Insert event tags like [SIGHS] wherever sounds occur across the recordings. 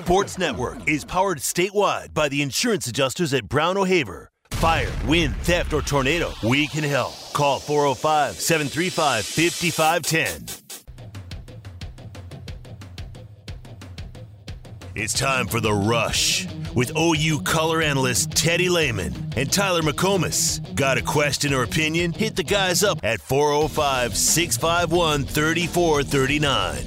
Sports Network is powered statewide by the insurance adjusters at Brown O'Haver. Fire, wind, theft, or tornado, we can help. Call 405 735 5510. It's time for The Rush with OU color analyst Teddy Lehman and Tyler McComas. Got a question or opinion? Hit the guys up at 405 651 3439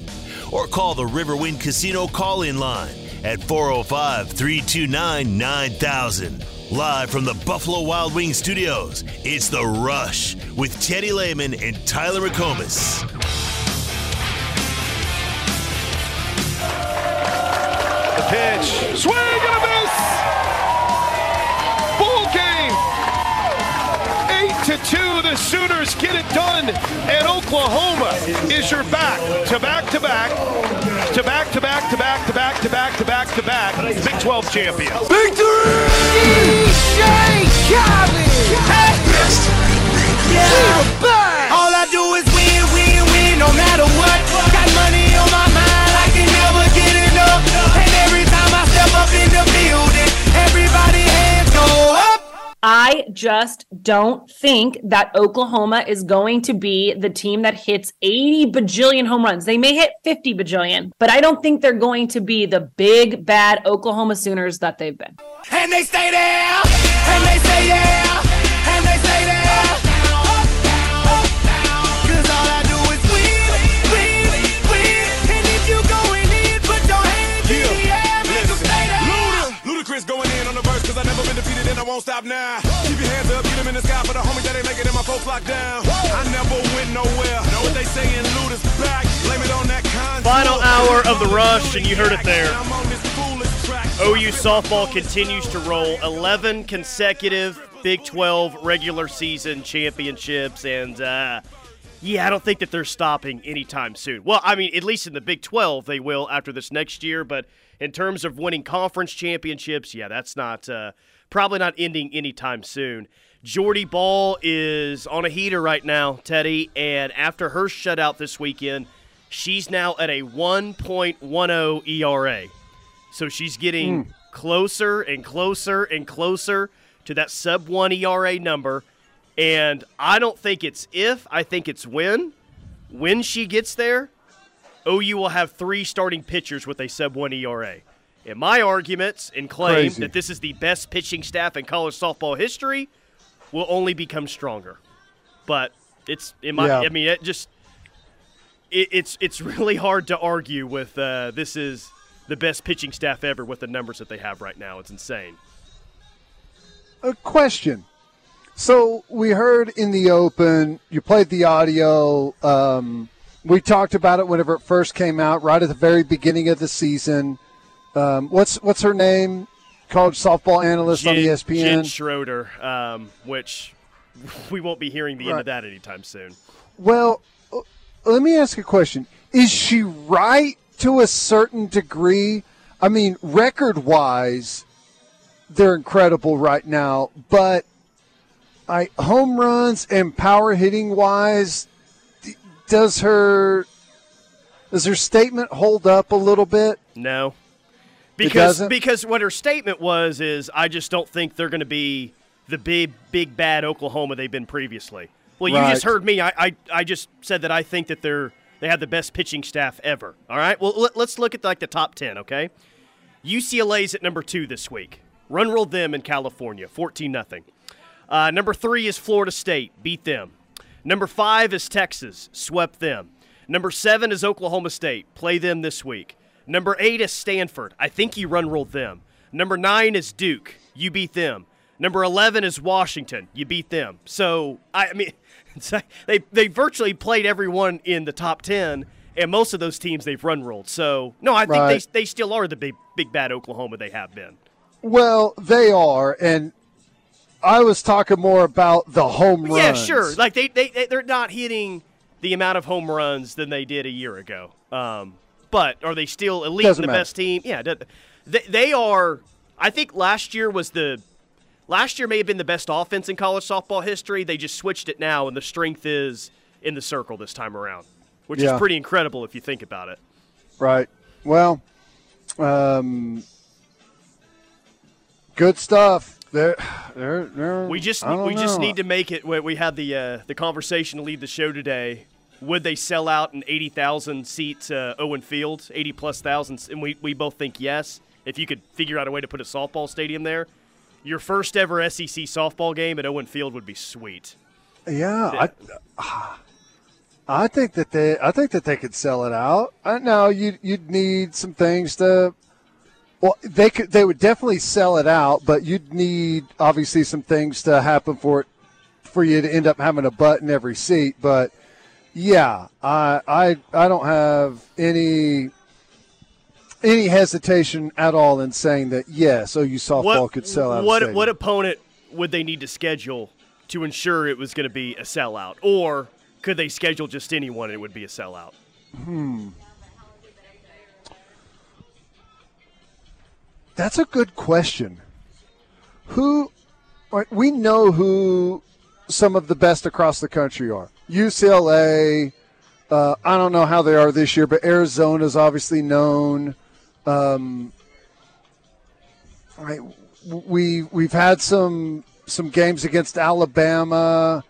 or call the Riverwind Casino call in line at 405 329 9000. Live from the Buffalo Wild Wings studios, it's The Rush with Teddy Lehman and Tyler McComas. The pitch. Swing and a miss. To two. The Sooners get it done, and Oklahoma is your back to back to back to back to back to back to back to back to back to back Big 12 champions. All I do is win, win, win, no matter what. Just don't think that Oklahoma is going to be the team that hits 80 bajillion home runs. They may hit 50 bajillion, but I don't think they're going to be the big, bad Oklahoma Sooners that they've been. And they stay there, and they stay there, and they stay there. Cause all I do is win, win, win. And if you going in, put your hands in the air, make 'em stay there. Luda, Ludacris going in on the verse cause I never been defeated and I won't stop now. Keep your hands up, get them in the sky for the homies that ain't making it, my folks locked down. I never went nowhere. Know what they saying, Luda's back. Blame it on that con. Final hour of the rush, and you heard it there. I'm on this foolish track. OU softball continues to roll 11 consecutive Big 12 regular season championships, and uh, yeah, I don't think that they're stopping anytime soon. Well, I mean, at least in the Big 12, they will after this next year, but in terms of winning conference championships, yeah, that's not uh, probably not ending anytime soon. Jordy Bahl is on a heater right now, Teddy, and after her shutout this weekend, she's now at a 1.10 ERA. So she's getting hmm. closer and closer and closer to that sub 1 ERA number. And I don't think it's if, I think it's when. When she gets there, OU will have three starting pitchers with a sub 1 ERA. And my arguments and claim Crazy. that this is the best pitching staff in college softball history will only become stronger. But it's in my Yeah. I mean it just it, it's it's really hard to argue with uh, this is the best pitching staff ever with the numbers that they have right now. It's insane. A question. So we heard in the open, you played the audio. Um, we talked about it whenever it first came out, right at the very beginning of the season. Um, what's what's her name? College softball analyst on ESPN. Jen Schroeder, um, which [LAUGHS] we won't be hearing the end of that anytime soon. Well, uh, let me ask a question. Is she right to a certain degree? I mean, record wise, they're incredible right now, but I home runs and power hitting wise, does her does her statement hold up a little bit? No. Because because what her statement was is I just don't think they're going to be the big big bad Oklahoma they've been previously. Well, you just heard me. I, I I just said that I think that they're they have the best pitching staff ever. All right. Well, let, let's look at like the top 10, okay? UCLA's at number 2 this week. Run rolled them in California, 14 nothing. Uh, number 3 is Florida State, beat them. Number 5 is Texas, swept them. Number 7 is Oklahoma State, play them this week. Number 8 is Stanford. I think you run rolled them. Number 9 is Duke. You beat them. Number 11 is Washington. You beat them. So, I I mean, [LAUGHS] they, they virtually played everyone in the top 10, and most of those teams they've run rolled. So, no, I think Right. they, they still are the big, big bad Oklahoma they have been. Well, they are, and I was talking more about the home runs. Yeah, sure. Like, they, they, they're not hitting the amount of home runs than they did a year ago. Um, but are they still elite Doesn't the matter. best team? Yeah, they, they are. I think last year was the last year may have been the best offense in college softball history. They just switched it now, and the strength is in the circle this time around, which Yeah. is pretty incredible if you think about it. Right. Well, Um, good stuff. They're, they're, they're, We just we just need to make it. We we had the uh, the conversation to lead the show today. Would they sell out an eighty thousand seat uh, Owen Field, eighty plus thousand? And we we both think yes. If you could figure out a way to put a softball stadium there, your first ever SEC softball game at Owen Field would be sweet. Yeah, I, [SIGHS] I think that they, I think that they could sell it out. I know you, you'd need some things to. Well, they could, they would definitely sell it out, but you'd need obviously some things to happen for it, for you to end up having a butt in every seat. But yeah, I, I, I don't have any. Any hesitation at all in saying that yes, OU softball could sell out. What what opponent would they need to schedule to ensure it was going to be a sellout, or could they schedule just anyone and it would be a sellout? Hmm. That's a good question. Who we know who some of the best across the country are. UCLA. Uh, I don't know how they are this year, but Arizona's obviously known. Um, I, we we've had some some games against Alabama,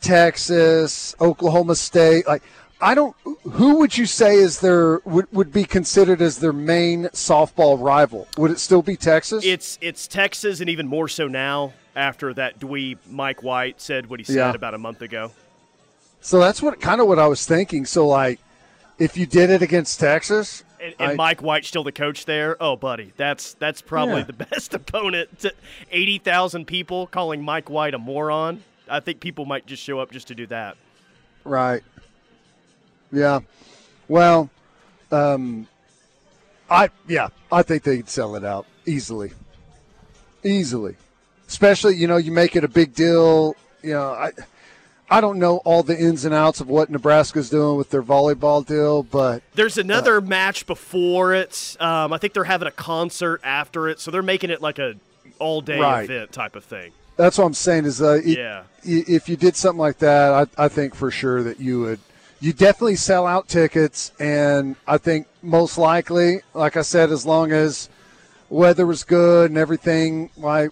Texas, Oklahoma State. Like I don't. Who would you say is their would, would be considered as their main softball rival? Would it still be Texas? It's it's Texas, and even more so now after that dweeb Mike White said what he said Yeah. about a month ago. So that's what kind of what I was thinking. So like, if you did it against Texas, And, and I- Mike White's still the coach there. Oh, buddy, that's that's probably Yeah. the [LAUGHS] best opponent. To Eighty thousand people calling Mike White a moron. I think people might just show up just to do that. Right. Yeah. Well, um, I yeah, I think they'd sell it out easily. Easily. Especially, you know, you make it a big deal. You know, I I don't know all the ins and outs of what Nebraska's doing with their volleyball deal, but There's another match before it. Um, I think they're having a concert after it, so they're making it like a all day Right. event type of thing. that's what I'm saying is uh, Yeah. if you did something like that, I, I think for sure that you would you definitely sell out tickets, and I think most likely, like I said, as long as weather was good and everything like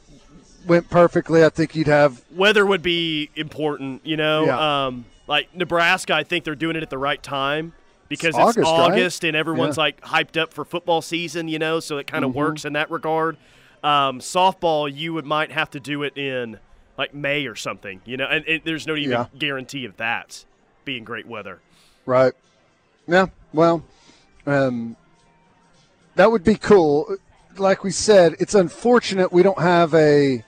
went perfectly, I think you'd have Weather would be important, you know. Yeah. Um, like Nebraska, I think they're doing it at the right time because It's it's August, right? And everyone's Yeah. like hyped up for football season, you know. So it kind of Mhm. works in that regard. Um, softball, you would might have to do it in like May or something, you know. And, and there's no even Yeah. guarantee of that being great weather. right. Yeah, well, um, that would be cool. Like we said, it's unfortunate we don't have a.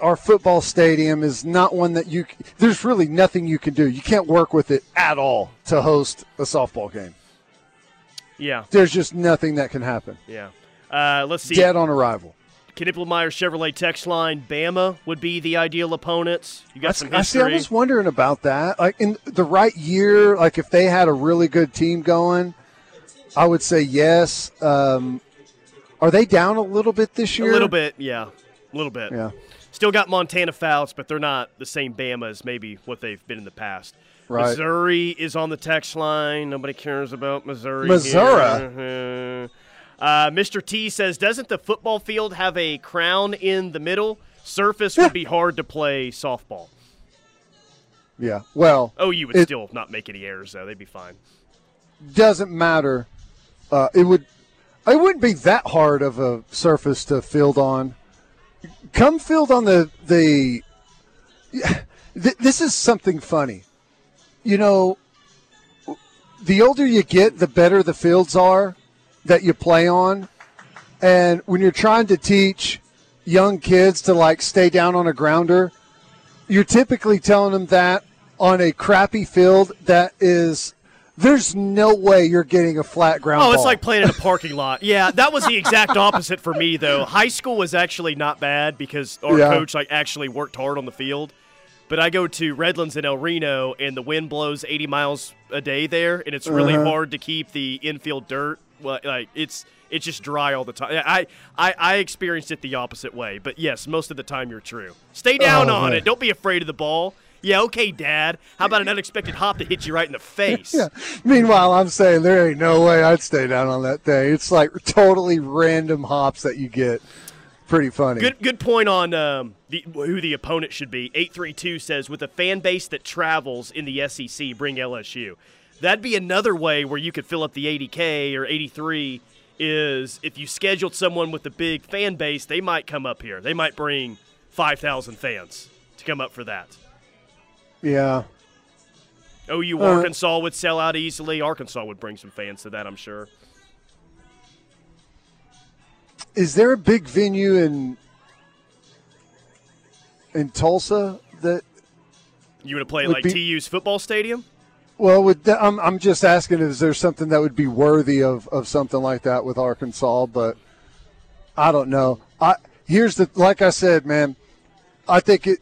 Our football stadium is not one that you. There's really nothing you can do. You can't work with it at all to host a softball game. Yeah, There's just nothing that can happen. yeah. Uh, let's see. Dead on arrival. Knippelmeyer Chevrolet text line. Bama would be the ideal opponents. You got That's, some I see. I was wondering about that. Like in the right year, like if they had a really good team going, I would say yes. Um, are they down a little bit this year? A little bit, yeah, a little bit. Yeah. Still got Montana Fouts, but they're not the same Bama as maybe what they've been in the past. Right. Missouri is on the text line. Nobody cares about Missouri. Missouri? Uh, Mr. T says, doesn't the football field have a crown in the middle? Surface would be [LAUGHS] hard to play softball. Yeah. Well, Oh, you would It- still not make any errors though. They'd be fine. doesn't matter. Uh, it would. It wouldn't be that hard of a surface to field on. Come field on the the. Th- this is something funny. You know, the older you get, the better the fields are that you play on. And when you're trying to teach young kids to like stay down on a grounder, you're typically telling them that on a crappy field that is there's no way you're getting a flat ground Oh, it's ball. like playing in a parking lot. Yeah, that was the exact opposite for me though. High school was actually not bad because our Yeah. coach like actually worked hard on the field. But I go to Redlands in El Reno and the wind blows 80 miles a day there and it's really Uh-huh. hard to keep the infield dirt well, like it's it's just dry all the time. I, I I experienced it the opposite way, but yes, most of the time you're true. Stay down Oh, on man. it. Don't be afraid of the ball. Yeah, okay, Dad. How about an unexpected hop that hits you right in the face? [LAUGHS] Yeah. Meanwhile, I'm saying there ain't no way I'd stay down on that thing. It's like totally random hops that you get. Pretty funny. Good, good point on um, the, who the opponent should be. Eight three two says with a fan base that travels in the SEC, bring LSU. That'd be another way where you could fill up the 80k or 83. Is if you scheduled someone with a big fan base, they might come up here. They might bring 5,000 fans to come up for that. Yeah. OU Uh, Arkansas would sell out easily. Arkansas would bring some fans to that, I'm sure. Is there a big venue in in Tulsa that You would play like be- TU's football stadium? well I'm I'm just asking is there something that would be worthy of of something like that with Arkansas but I don't know. I here's the like I said man I think it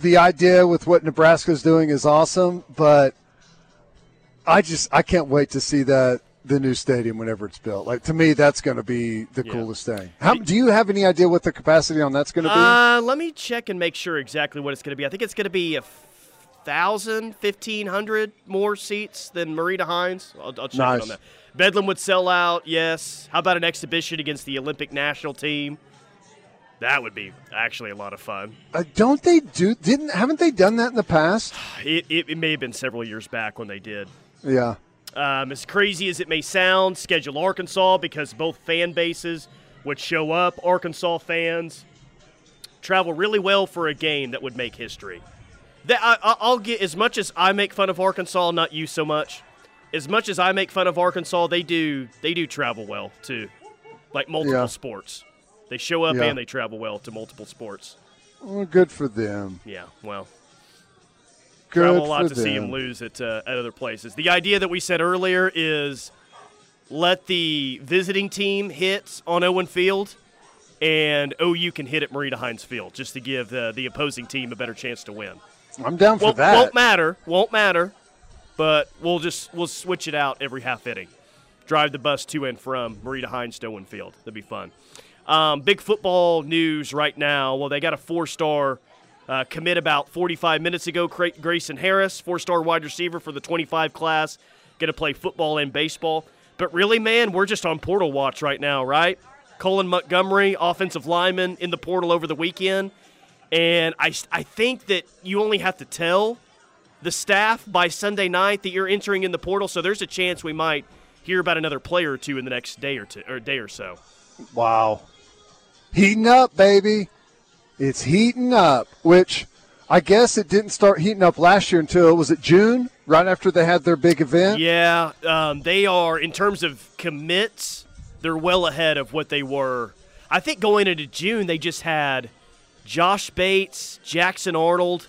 the idea with what Nebraska's doing is awesome but I just I can't wait to see that the new stadium whenever it's built. Like to me that's going to be the Yeah. coolest thing. How do you have any idea what the capacity on that's going to be? Uh, let me check and make sure exactly what it's going to be. I think it's going to be a thousand, fifteen hundred more seats than Marita Hynes. I'll, I'll check Nice. on that. Bedlam would sell out. Yes. How about an exhibition against the Olympic national team? That would be actually a lot of fun. Uh, don't they do? Didn't haven't they done that in the past? [SIGHS] It, it, it may have been several years back when they did. Yeah. Um, as crazy as it may sound, schedule Arkansas because both fan bases would show up. Arkansas fans travel really well for a game that would make history. That I, I'll get as much as I make fun of Arkansas, not you so much. As much as I make fun of Arkansas, they do they do travel well too, like multiple Yeah. sports. They show up Yeah. and they travel well to multiple sports. Well, good for them. Yeah, well, Good travel a lot to them. see him lose at, uh, at other places. The idea that we said earlier is let the visiting team hit on Owen Field, and OU can hit at Marita Hynes Field just to give the, the opposing team a better chance to win. I'm down for Won't, that. won't matter, won't matter, but we'll just we'll switch it out every half inning. Drive the bus to and from Marita Hynes to Owen Field. That'd be fun. Um, big football news right now. Well, they got a four-star uh, commit about 45 minutes ago. Grayson Harris, four-star wide receiver for the 25 class, going to play football and baseball. But really, man, we're just on portal watch right now, right? Colin Montgomery, offensive lineman, in the portal over the weekend. And I, I think that you only have to tell the staff by Sunday night that you're entering in the portal. So there's a chance we might hear about another player or two in the next day or two or day or so. Wow. Heating up, baby. It's heating up, which I guess it didn't start heating up last year until was it June, right after they had their big event. Yeah, um, they are in terms of commits. They're well ahead of what they were. I think going into June, they just had Josh Bates, Jackson Arnold,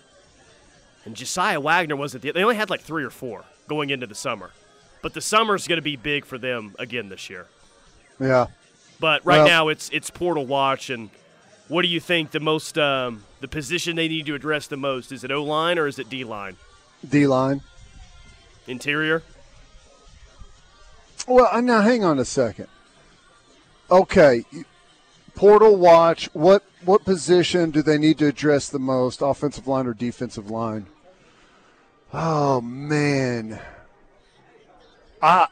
and Josiah Wagner. Wasn't the, they only had like three or four going into the summer, but the summer's going to be big for them again this year. Yeah. But right Well- now, it's it's portal watch. And what do you think the most um, the position they need to address the most? Is it O line or is it D line? D line. Interior. Well, uh, now hang on a second. Okay, portal watch. What what position do they need to address the most? Offensive line or defensive line? Oh man, I.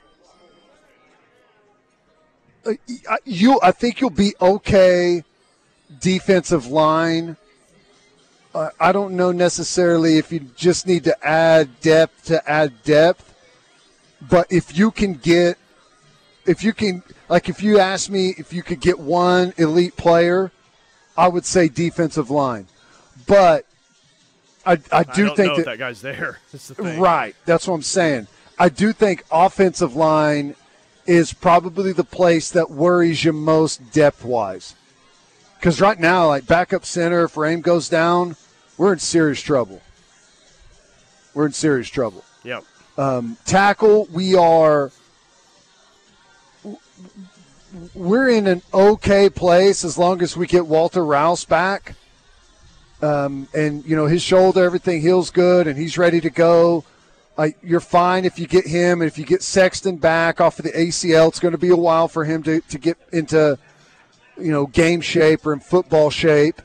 uh, I- You, I think you'll be okay. Defensive line. Uh, I don't know necessarily if you just need to add depth to add depth, but if you can get if you can like if you ask me if you could get one elite player i would say defensive line but i, I I do don't think that, that guy's there. [LAUGHS] That's the right that's what i'm saying i do think offensive line is probably the place that worries you most depth wise because right now like backup center if Raym goes down we're in serious trouble we're in serious trouble Yep. Um, tackle, we are we're in an okay place as long as we get Walter Rouse back. Um, and you know his shoulder, everything heals good, and he's ready to go. Uh, you're fine if you get him, if you get Sexton back off of the ACL, it's going to be a while for him to, to get into you know game shape or in football shape.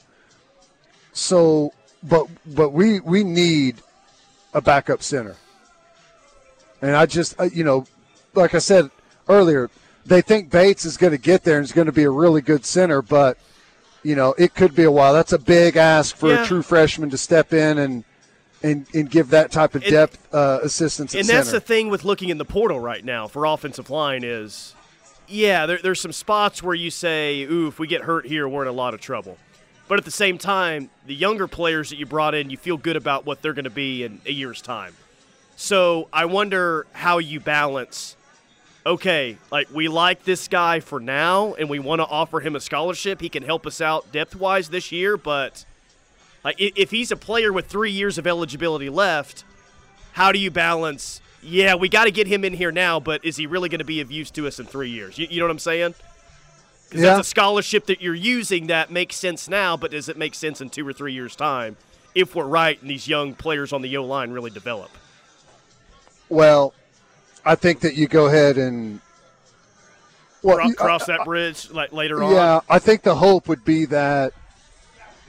So but but we we need a backup center. And I just uh, you know, like I said earlier, they think Bates is going to get there and is going to be a really good center, but you know it could be a while. That's a big ask for Yeah. a true freshman to step in and and, and give that type of And- depth uh, assistance. At and that's center. the thing with looking in the portal right now for offensive line is, yeah, there, there's some spots where you say, ooh, if we get hurt here, we're in a lot of trouble. But at the same time, the younger players that you brought in, you feel good about what they're going to be in a year's time. So I wonder how you balance. Okay, like we like this guy for now, and we want to offer him a scholarship. He can help us out depth wise this year, but like if he's a player with three years of eligibility left, how do you balance? Yeah, we got to get him in here now, but is he really going to be of use to us in three years? You, you know what I'm saying? 'Cause Yeah. that's a scholarship that you're using that makes sense now, but does it make sense in two or three years' time if we're right and these young players on the O line really develop? Well, I think that you go ahead and well, cross I- that bridge like later on. Yeah, I think the hope would be that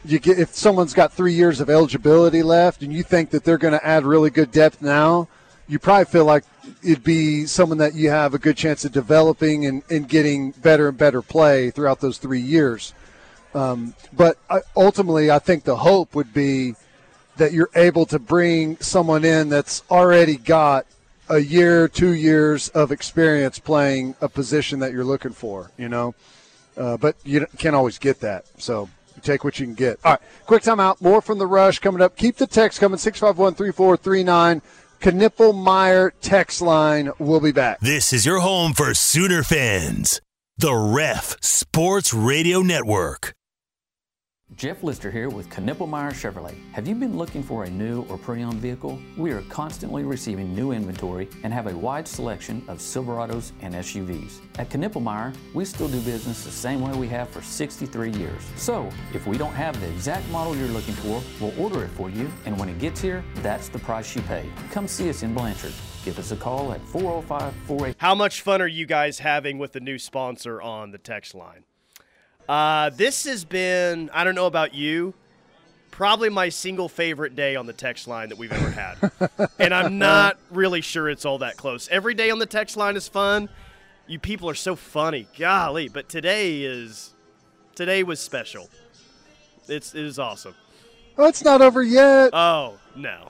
you get if someone's got three years of eligibility left, and you think that they're going to add really good depth now, you probably feel like it'd be someone that you have a good chance of developing and, and getting better and better play throughout those three years. Um, but I, ultimately, I think the hope would be that you're able to bring someone in that's already got a year, two years of experience playing a position that you're looking for, you know. Uh, but you can't always get that. So you take what you can get. All right, quick timeout. More from the rush coming up. Keep the text coming 651 3439. Knippelmeyer text line. We'll be back. This is your home for Sooner fans. The Ref Sports Radio Network. Jeff Lister here with Knippelmeyer Chevrolet. Have you been looking for a new or pre-owned vehicle? We are constantly receiving new inventory and have a wide selection of Silverados and SUVs. At Knippelmeyer, we still do business the same way we have for 63 years. So, if we don't have the exact model you're looking for, we'll order it for you, and when it gets here, that's the price you pay. Come see us in Blanchard. Give us a call at 405 48 How much fun are you guys having with the new sponsor on the text line? Uh, this has been, I don't know about you, probably my single favorite day on the text line that we've ever had. [LAUGHS] and I'm not really sure it's all that close. Every day on the text line is fun. You people are so funny. Golly, but today is today was special. It's it is awesome. Oh, it's not over yet. Oh, no.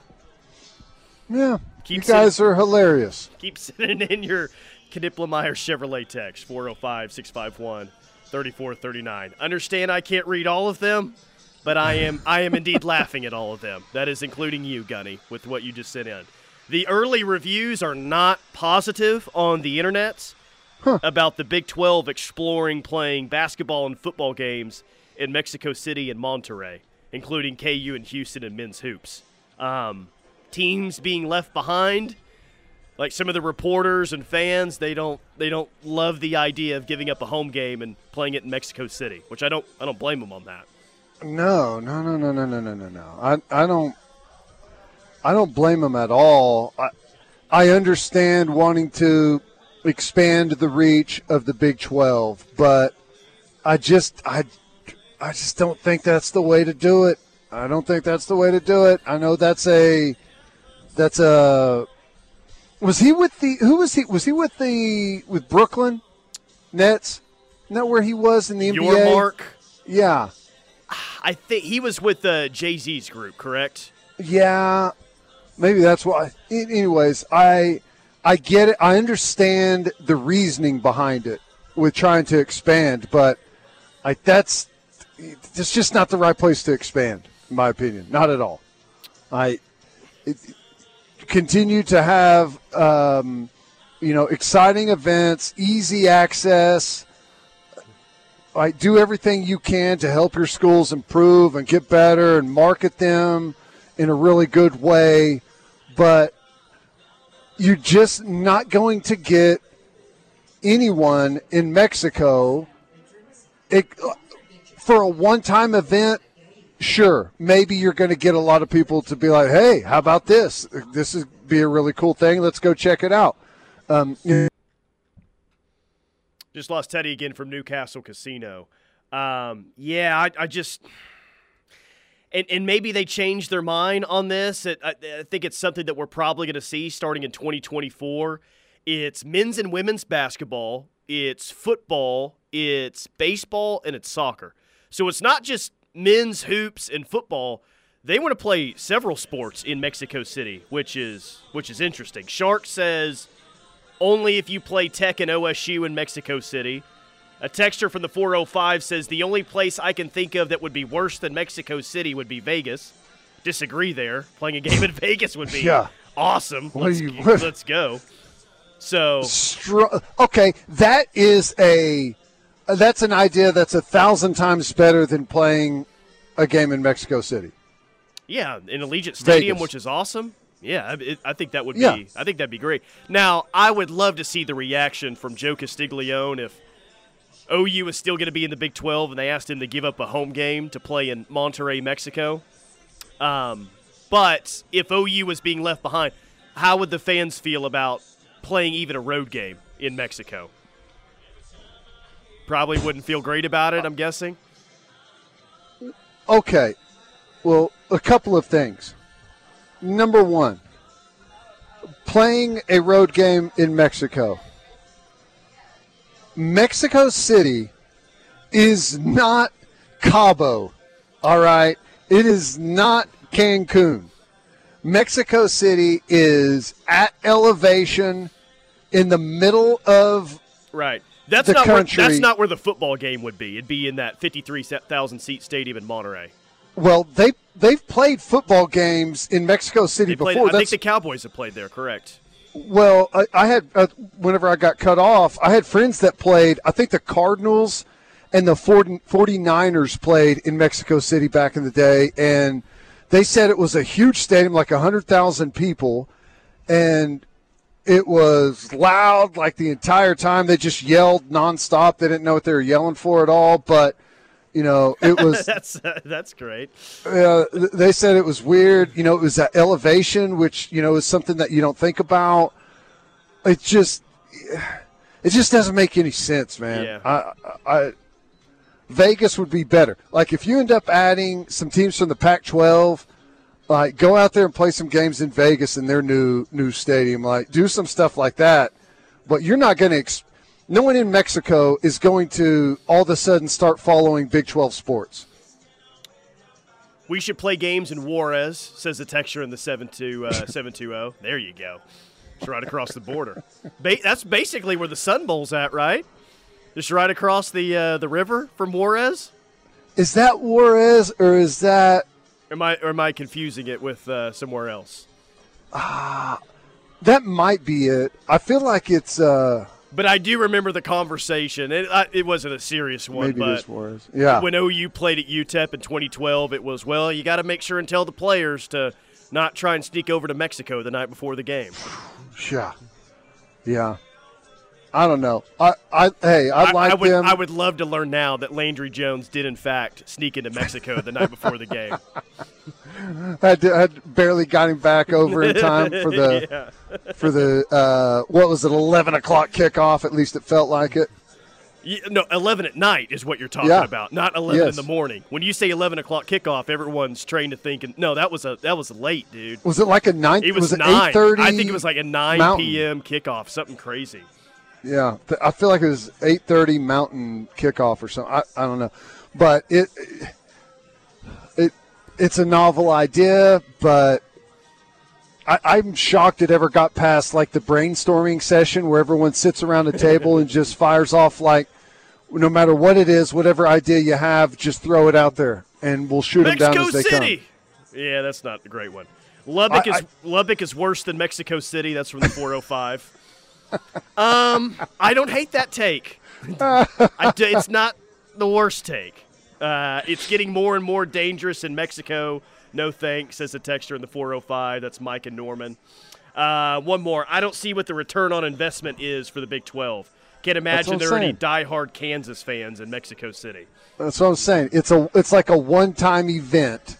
yeah. keep you guys are hilarious. Keep sending in your Knippelmeyer Chevrolet text 405 651 3439. Understand I can't read all of them, but I am I am indeed [LAUGHS] laughing at all of them. That is including you, Gunny, with what you just sent in. The early reviews are not positive on the internet about the Big 12 exploring playing basketball and football games in Mexico City and Monterrey, including KU and Houston and men's hoops. Um, teams being left behind like some of the reporters and fans they don't they don't love the idea of giving up a home game and playing it in Mexico City which I don't I don't blame them on that No, no, no, no, no, no, no, no, no. I, I don't, I don't blame them at all. I, I understand wanting to expand the reach of the Big Twelve, but I just, I, I just don't think that's the way to do it. I don't think that's the way to do it. I know that's a, that's a. Was he with the? Who was he? Was he with the with Brooklyn Nets? Isn't that where he was in the NBA? Yormark Yeah. I think he was with the Jay Z's group correct Yeah, maybe that's why. Anyways, I I get it. I understand the reasoning behind it with trying to expand, but I that's it's just not the right place to expand, in my opinion. Not at all. I it, continue to have um, you know exciting events, easy access. I do everything you can to help your schools improve and get better and market them in a really good way, but you're just not going to get anyone in Mexico it, for a one-time event. Sure, maybe you're going to get a lot of people to be like, "Hey, how about this? This is be a really cool thing. Let's go check it out." Um, just lost Teddy again from Newcastle Casino um, yeah I, I just and, and maybe they change their mind on this. It, I, I think it's something that we're probably going to see starting in 2024. It's men's and women's basketball, it's football, it's baseball, and it's soccer. So it's not just men's hoops and football. They want to play several sports in Mexico City, which is which is interesting. Shark says only if you play Tech and OSU in Mexico City. A texture from the 405 says the only place I can think of that would be worse than Mexico City would be Vegas. Disagree there. Playing a game in [LAUGHS] Vegas would be Yeah. awesome. Let's, you- [LAUGHS] let's go. So Str- okay, that is a that's an idea that's a thousand times better than playing a game in Mexico City. Yeah, in Allegiant Stadium, Vegas. which is awesome. Yeah, I- it, I think that would be. Yeah. I think that'd be great. Now, I would love to see the reaction from Joe Castiglione if OU is still going to be in the Big 12 and they asked him to give up a home game to play in Monterrey, Mexico. Um, but if OU was being left behind, how would the fans feel about playing even a road game in Mexico? Probably wouldn't feel great about it. I'm guessing. Okay, well, a couple of things. Number one, playing a road game in Mexico. Mexico City is not Cabo, all right? It is not Cancun. Mexico City is at elevation in the middle of Right. That's not where, that's not where the football game would be. It'd be in that 53,000 seat stadium in Monterrey. well, they they've played football games in Mexico City played, before. I think the Cowboys have played there, correct? Well, I, I had uh, whenever I got cut off, I had friends that played. I think the Cardinals and the 40, 49ers played in Mexico City back in the day, and they said it was a huge stadium, like hundred thousand people, and it was loud like the entire time. They just yelled nonstop. They didn't know what they were yelling for at all, but you know, it was [LAUGHS] that's that's great. uh, they said it was weird. You know, it was that elevation, which you know is something that you don't think about. It just, it just doesn't make any sense, man. Yeah. I, I, Vegas would be better. Like if you end up adding some teams from the Pac-12, like go out there and play some games in Vegas in their new new stadium. Like do some stuff like that. But you're not going to. Ex- no one in Mexico is going to all of a sudden start following Big 12 sports. We should play games in Juarez, says the texture in the 72, uh, [LAUGHS] 720. There you go. It's right across the border. Ba- that's basically where the Sun Bowl's at, right? Just right across the uh, the river from Juarez. Is that Juarez or is that Am I or am I confusing it with uh, somewhere else? Ah, that might be it? I feel like it's uh But I do remember the conversation. It, I, it wasn't a serious one, maybe but it is Juarez. Yeah. when OU played at UTEP in 2012, it was well, you got to make sure and tell the players to not try and sneak over to Mexico the night before the game. yeah. Yeah. I don't know. I, I hey, I, like I would them. I would love to learn now that Landry Jones did in fact sneak into Mexico the night before the game. [LAUGHS] to, had barely got him back over in time for the [LAUGHS] for the uh, what was it eleven o'clock kickoff? At least it felt like it. You- no, 11 at night is what you're talking Yeah. about, not 11 Yes. in the morning. When you say 11 o'clock kickoff, everyone's trained to thinking, no, that was a that was late, dude. Was it like a nine? It was, it nine. eight thirty? I think it was like a 9 Mountain. p.m. kickoff, something crazy. Yeah, I feel like it was eight thirty Mountain kickoff or something. I, I don't know, but it it it's a novel idea, but I, I'm shocked it ever got past like the brainstorming session where everyone sits around a table and just fires off like no matter what it is, whatever idea you have, just throw it out there and we'll shoot them down as they City. come. Yeah, that's not a great one. Lubbock I- is Lubbock is worse than Mexico City. That's from the 405. Um, I don't hate that take. [LAUGHS] D- it's not the worst take. Uh, it's getting more and more dangerous in Mexico. No thanks, says the texture in the 405. That's Mike and Norman. Uh, one more. I don't see what the return on investment is for the Big 12. Can't imagine I'm there are any diehard Kansas fans in Mexico City. That's what I'm saying. It's a it's like a one time event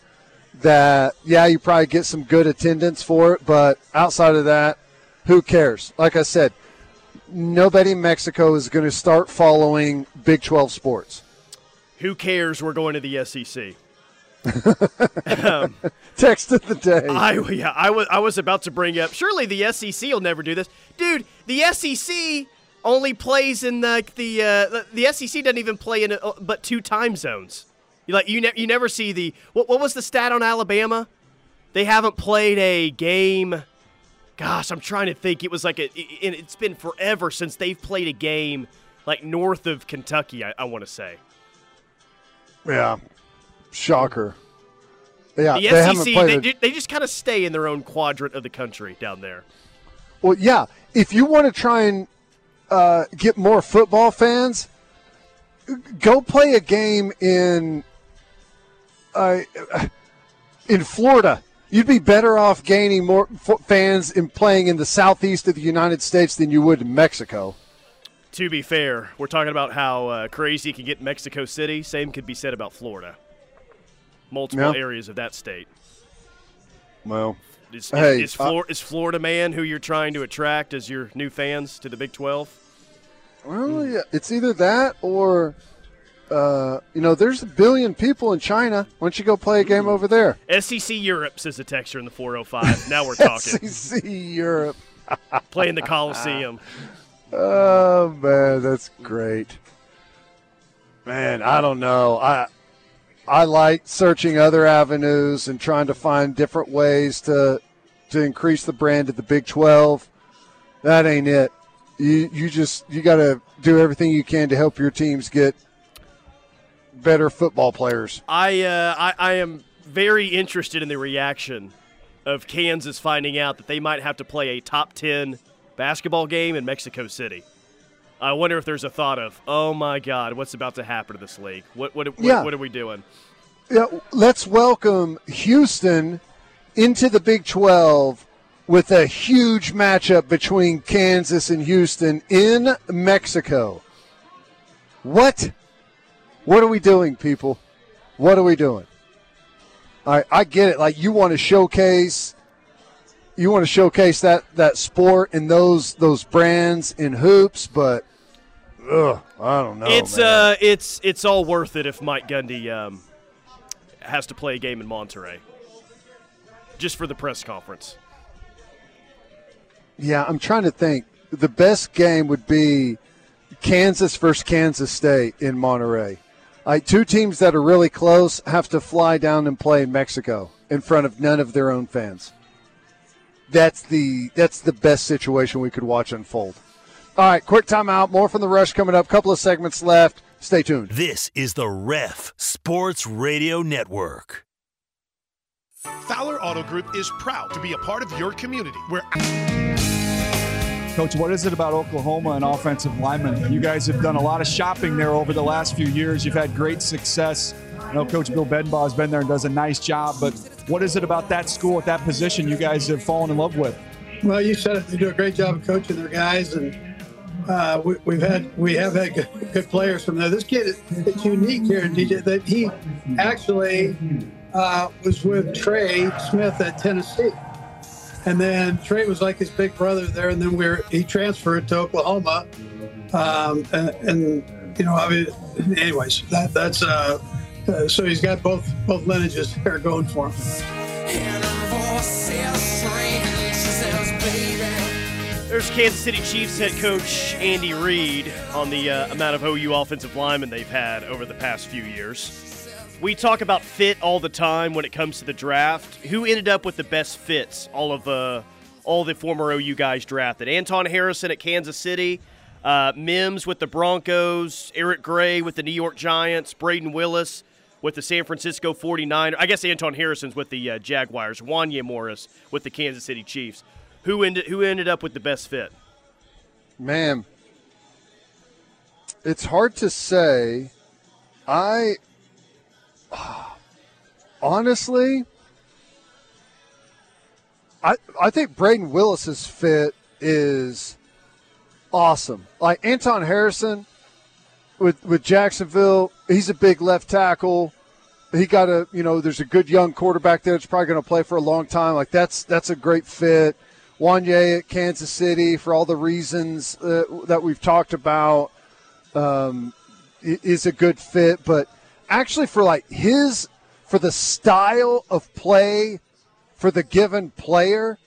that yeah, you probably get some good attendance for it, but outside of that, who cares? Like I said, nobody in Mexico is going to start following Big 12 sports. Who cares? We're going to the SEC. [LAUGHS] um, Text of the day. I yeah, I was I was about to bring up. Surely the SEC will never do this, dude. The SEC only plays in the the uh, the SEC doesn't even play in a, but two time zones. You like you ne- you never see the what what was the stat on Alabama? They haven't played a game. Gosh, I'm trying to think. It was like a, it, it's been forever since they've played a game like north of Kentucky. I, I want to say. Yeah, shocker. Yeah, the they SEC they, they just kind of stay in their own quadrant of the country down there. Well, yeah. If you want to try and uh, get more football fans, go play a game in uh, in Florida. You'd be better off gaining more fans in playing in the southeast of the United States than you would in Mexico. To be fair, we're talking about how uh, crazy it can get in Mexico City. Same could be said about Florida multiple yeah. areas of that state. Well, is, hey, is, is, Flor- is, Florida man who you're trying to attract as your new fans to the Big 12? Well, yeah, it's either that or, uh, you know, there's a billion people in China. Why don't you go play a game over there? SEC Europe says the texture in the 405. Now we're talking. [LAUGHS] SEC Europe. Playing the Coliseum. [LAUGHS] Oh man, that's great. Man, I don't know. I I like searching other avenues and trying to find different ways to to increase the brand of the Big 12. That ain't it. You you just you got to do everything you can to help your teams get better football players. I uh, I, I am very interested in the reaction of Kansas finding out that they might have to play a top 10 basketball game in Mexico City. I wonder if there's a thought of, oh my God, what's about to happen to this league? What what, what, yeah. what are we doing? Yeah, let's welcome Houston into the Big 12 with a huge matchup between Kansas and Houston in Mexico. What? What are we doing, people? What are we doing? I I get it. Like you want to showcase you want to showcase that that sport and those those brands in hoops, but Ugh, I don't know. It's man. uh, it's it's all worth it if Mike Gundy um, has to play a game in Monterrey just for the press conference. Yeah, I'm trying to think. The best game would be Kansas versus Kansas State in Monterrey. Like two teams that are really close have to fly down and play in Mexico in front of none of their own fans. That's the that's the best situation we could watch unfold. All right, quick timeout. More from the rush coming up. Couple of segments left. Stay tuned. This is the Ref Sports Radio Network. Fowler Auto Group is proud to be a part of your community where. Coach, what is it about Oklahoma and offensive linemen? You guys have done a lot of shopping there over the last few years. You've had great success. I know Coach Bill Bedenbaugh has been there and does a nice job, but what is it about that school at that position you guys have fallen in love with? Well, you said it. They do a great job of coaching their guys, and uh, we, have had we have had good, good, players from there. This kid, it's unique here in DJ that he actually uh, was with Trey Smith at Tennessee, and then Trey was like his big brother there, and then we he transferred to Oklahoma, um, and, and, you know, I mean, anyways, that that's uh, uh, so he's got both both lineages there going for him. There's Kansas City Chiefs head coach Andy Reid on the uh, amount of OU offensive linemen they've had over the past few years. We talk about fit all the time when it comes to the draft. Who ended up with the best fits? All of the all the former OU guys drafted. Anton Harrison at Kansas City, uh, Mims with the Broncos, Eric Gray with the New York Giants, Brayden Willis with the San Francisco 49ers. I guess Anton Harrison's with the uh, Jaguars, Wanya Morris with the Kansas City Chiefs. Who ended who ended up with the best fit? Man, it's hard to say. I honestly, I I think Brayden Willis's fit is awesome. Like Anton Harrison with with Jacksonville, he's a big left tackle. He got a you know, there's a good young quarterback there that's probably going to play for a long time. Like that's that's a great fit. Wanya at Kansas City for all the reasons uh, that we've talked about um, is a good fit, but actually for like his for the style of play for the given player,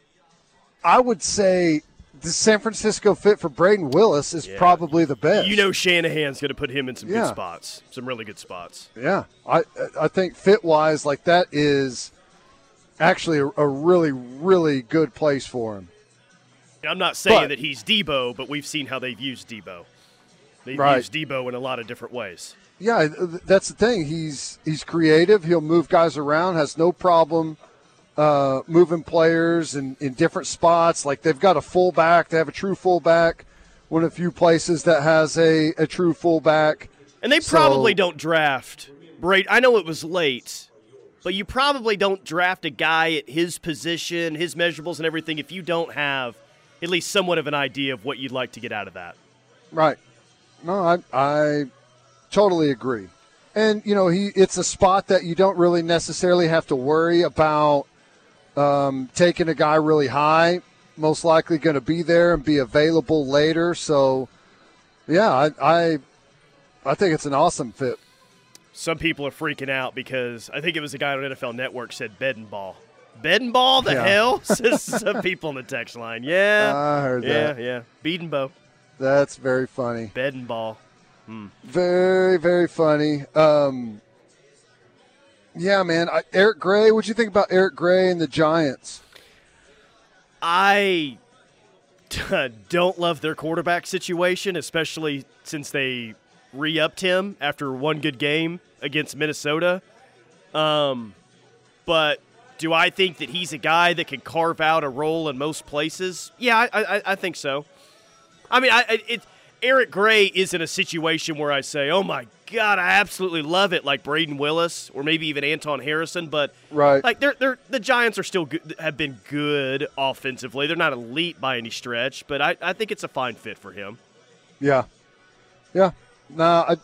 I would say the San Francisco fit for Brayden Willis is Yeah. probably the best. You know Shanahan's going to put him in some Yeah. good spots, some really good spots. Yeah, I I think fit wise, like that is actually a, a really really good place for him. I'm not saying But- that he's Deebo, but we've seen how they've used Deebo. They've Right. used Deebo in a lot of different ways. Yeah, that's the thing. He's he's creative. He'll move guys around. Has no problem uh, moving players in, in different spots. Like they've got a fullback. They have a true fullback. One of the few places that has a, a true fullback. And they So- probably don't draft Brady. I know it was late, but you probably don't draft a guy at his position, his measurables, and everything if you don't have at least somewhat of an idea of what you'd like to get out of that. Right. No, I I totally agree. And you know, he it's a spot that you don't really necessarily have to worry about um, taking a guy really high. Most likely going to be there and be available later. So, yeah, I I, I think it's an awesome fit. Some people are freaking out because I think it was a guy on NFL Network said bed and ball. Bed and ball? The Yeah. hell? [LAUGHS] Says some people on the text line. Yeah. I heard yeah, that. yeah. Bead and bow. That's very funny. Bed and ball. Very very funny. Um, yeah, man. I, Eric Gray. What'd you think about Eric Gray and the Giants? I [LAUGHS] don't love their quarterback situation, especially since they re-upped him after one good game against Minnesota. Um, but do I think that he's a guy that can carve out a role in most places? Yeah, I, I, I think so. I mean, I- it, Eric Gray isn't a situation where I say, "Oh my God, I absolutely love it," like Brayden Willis or maybe even Anton Harrison. But Right. like they're they're the Giants are still good, have been good offensively. They're not elite by any stretch, but I, I think it's a fine fit for him. Yeah, yeah. Now I,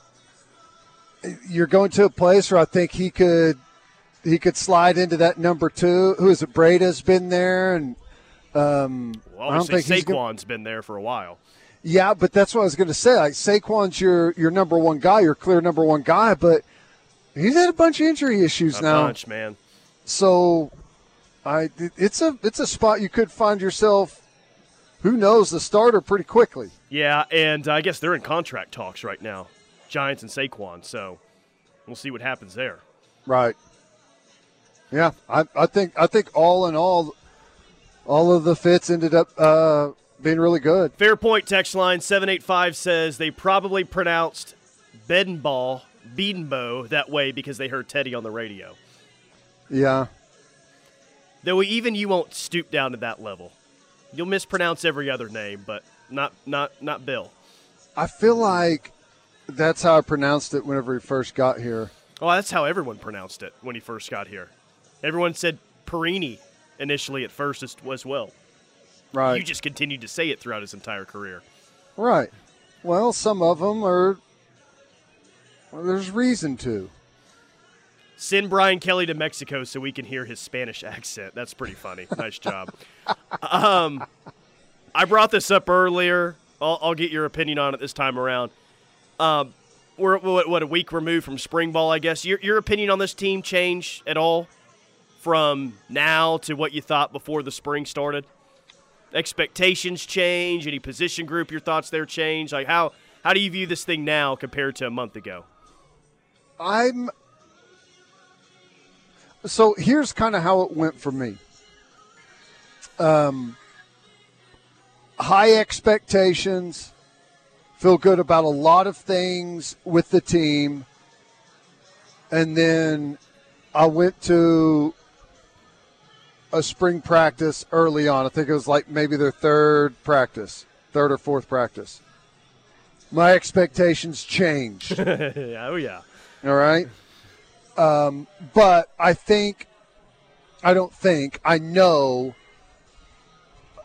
you're going to a place where I think he could he could slide into that number two. Who is it? Brady's been there, and um, Well, I don't think he's gonna- Saquon's been there for a while. Yeah, but that's what I was going to say. Like Saquon's your your number one guy, your clear number one guy, but he's had a bunch of injury issues A now. bunch, man. So, I it's a it's a spot you could find yourself. Who knows the starter pretty quickly. Yeah, and I guess they're in contract talks right now, Giants and Saquon. So we'll see what happens there. Right. Yeah, I, I think I think all in all, all of the fits ended up uh, being really good. Fair point. Text line seven eight five says they probably pronounced Bedenball Bedenbo that way because they heard Teddy on the radio. Yeah, Though even you won't stoop down to that level. You'll mispronounce every other name, but not not not Bill. I feel like that's how I pronounced it whenever he first got here. Oh, that's how everyone pronounced it when he first got here. Everyone said Perini initially at first as, as well. Right. You just continued to say it throughout his entire career. Right. Well, some of them are. Well, there's reason to. Send Brian Kelly to Mexico so we can hear his Spanish accent. That's pretty funny. nice job. [LAUGHS] Um, I brought this up earlier. I'll, I'll get your opinion on it this time around. Um, we're what, what a week removed from spring ball, I guess. Your your opinion on this team change at all from now to what you thought before the spring started? Expectations change. Any position group your thoughts there change? Like how how do you view this thing now compared to a month ago? I'm. So here's kind of how it went for me. Um, high expectations, feel good about a lot of things with the team, and then I went to a spring practice early on. I think it was like maybe their third practice, third or fourth practice. My expectations changed. [LAUGHS] oh yeah. All right. Um, but I think, I don't think, I know,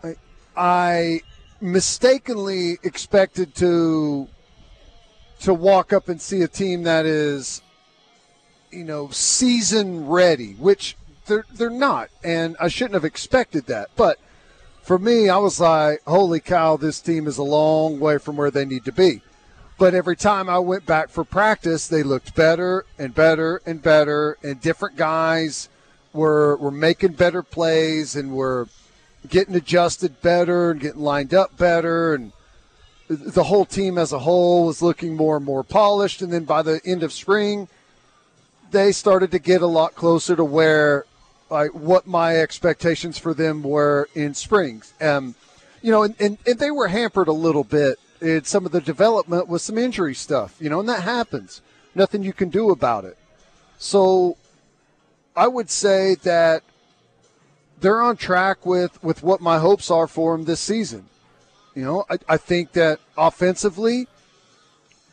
I, I mistakenly expected to to walk up and see a team that is, you know, season ready, which they're they're not, and I shouldn't have expected that. But for me, I was like, holy cow, this team is a long way from where they need to be. But every time I went back for practice, they looked better and better and better, and different guys were were making better plays and were getting adjusted better and getting lined up better, and the whole team as a whole was looking more and more polished. And then by the end of spring, they started to get a lot closer to where like what my expectations for them were in spring. Um, you know, and, and, and they were hampered a little bit in some of the development with some injury stuff, you know, and that happens. Nothing you can do about it. So I would say that they're on track with, with what my hopes are for them this season. You know, I, I think that offensively,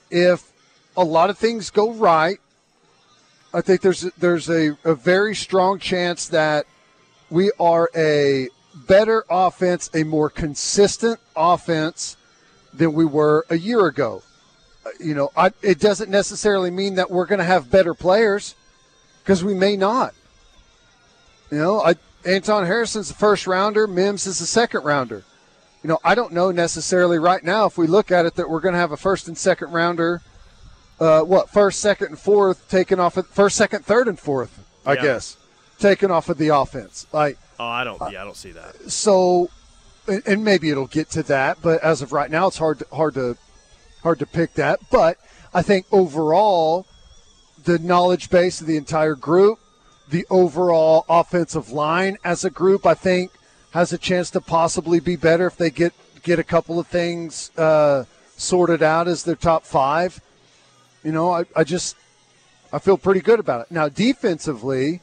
if a lot of things go right, I think there's there's a, a very strong chance that we are a better offense, a more consistent offense than we were a year ago. Uh, You know, I, it doesn't necessarily mean that we're going to have better players because we may not. You know, I, Anton Harrison's the first rounder, Mims is the second rounder. You know, I don't know necessarily right now if we look at it that we're going to have a first and second rounder. Uh, what first, second, and fourth taken off of first, second, third, and fourth? I Yeah. guess taken off of the offense. Like Oh, I don't. Yeah, I don't see that. so, and, and maybe it'll get to that, but as of right now, it's hard to, hard to hard to pick that. But I think overall, the knowledge base of the entire group, the overall offensive line as a group, I think has a chance to possibly be better if they get get a couple of things uh, sorted out as their top five. You know, I, I just I feel pretty good about it. Now, defensively,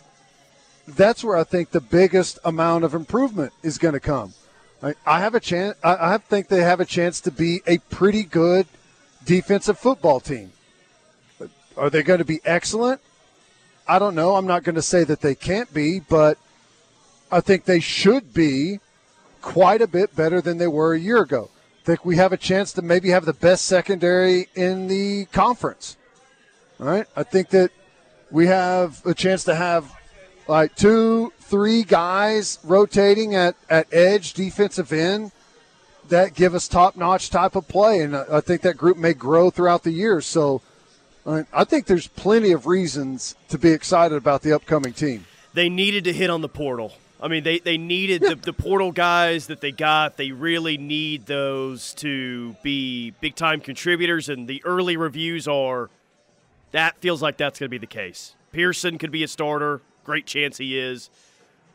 that's where I think the biggest amount of improvement is going to come. I, I have a chance. I, I think they have a chance to be a pretty good defensive football team. Are they going to be excellent? I don't know. I'm not going to say that they can't be, but I think they should be quite a bit better than they were a year ago. Think we have a chance to maybe have the best secondary in the conference. All right. I think that we have a chance to have like two, three guys rotating at, at edge, defensive end, that give us top notch type of play. And I think that group may grow throughout the year. So I I think there's plenty of reasons to be excited about the upcoming team. They needed to hit on the portal. I mean, they, they needed the, the portal guys that they got. They really need those to be big time contributors, and the early reviews are that feels like that's going to be the case. Pearson could be a starter. Great chance he is.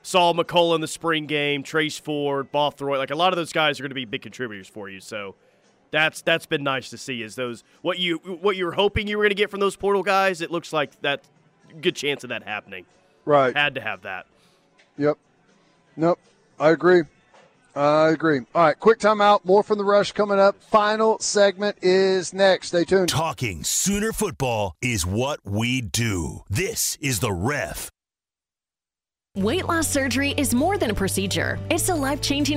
Saul McCullough in the spring game, Trace Ford, Bothroyd. Like a lot of those guys are going to be big contributors for you. So that's that's been nice to see. Is those what you what you were hoping you were going to get from those portal guys? It looks like that good chance of that happening. Right. Had to have that. Yep. Nope. I agree. I agree. All right, quick timeout. More from the rush coming up. Final segment is next. Stay tuned. Talking Sooner football is what we do. This is the ref. Weight loss surgery is more than a procedure, it's a life changing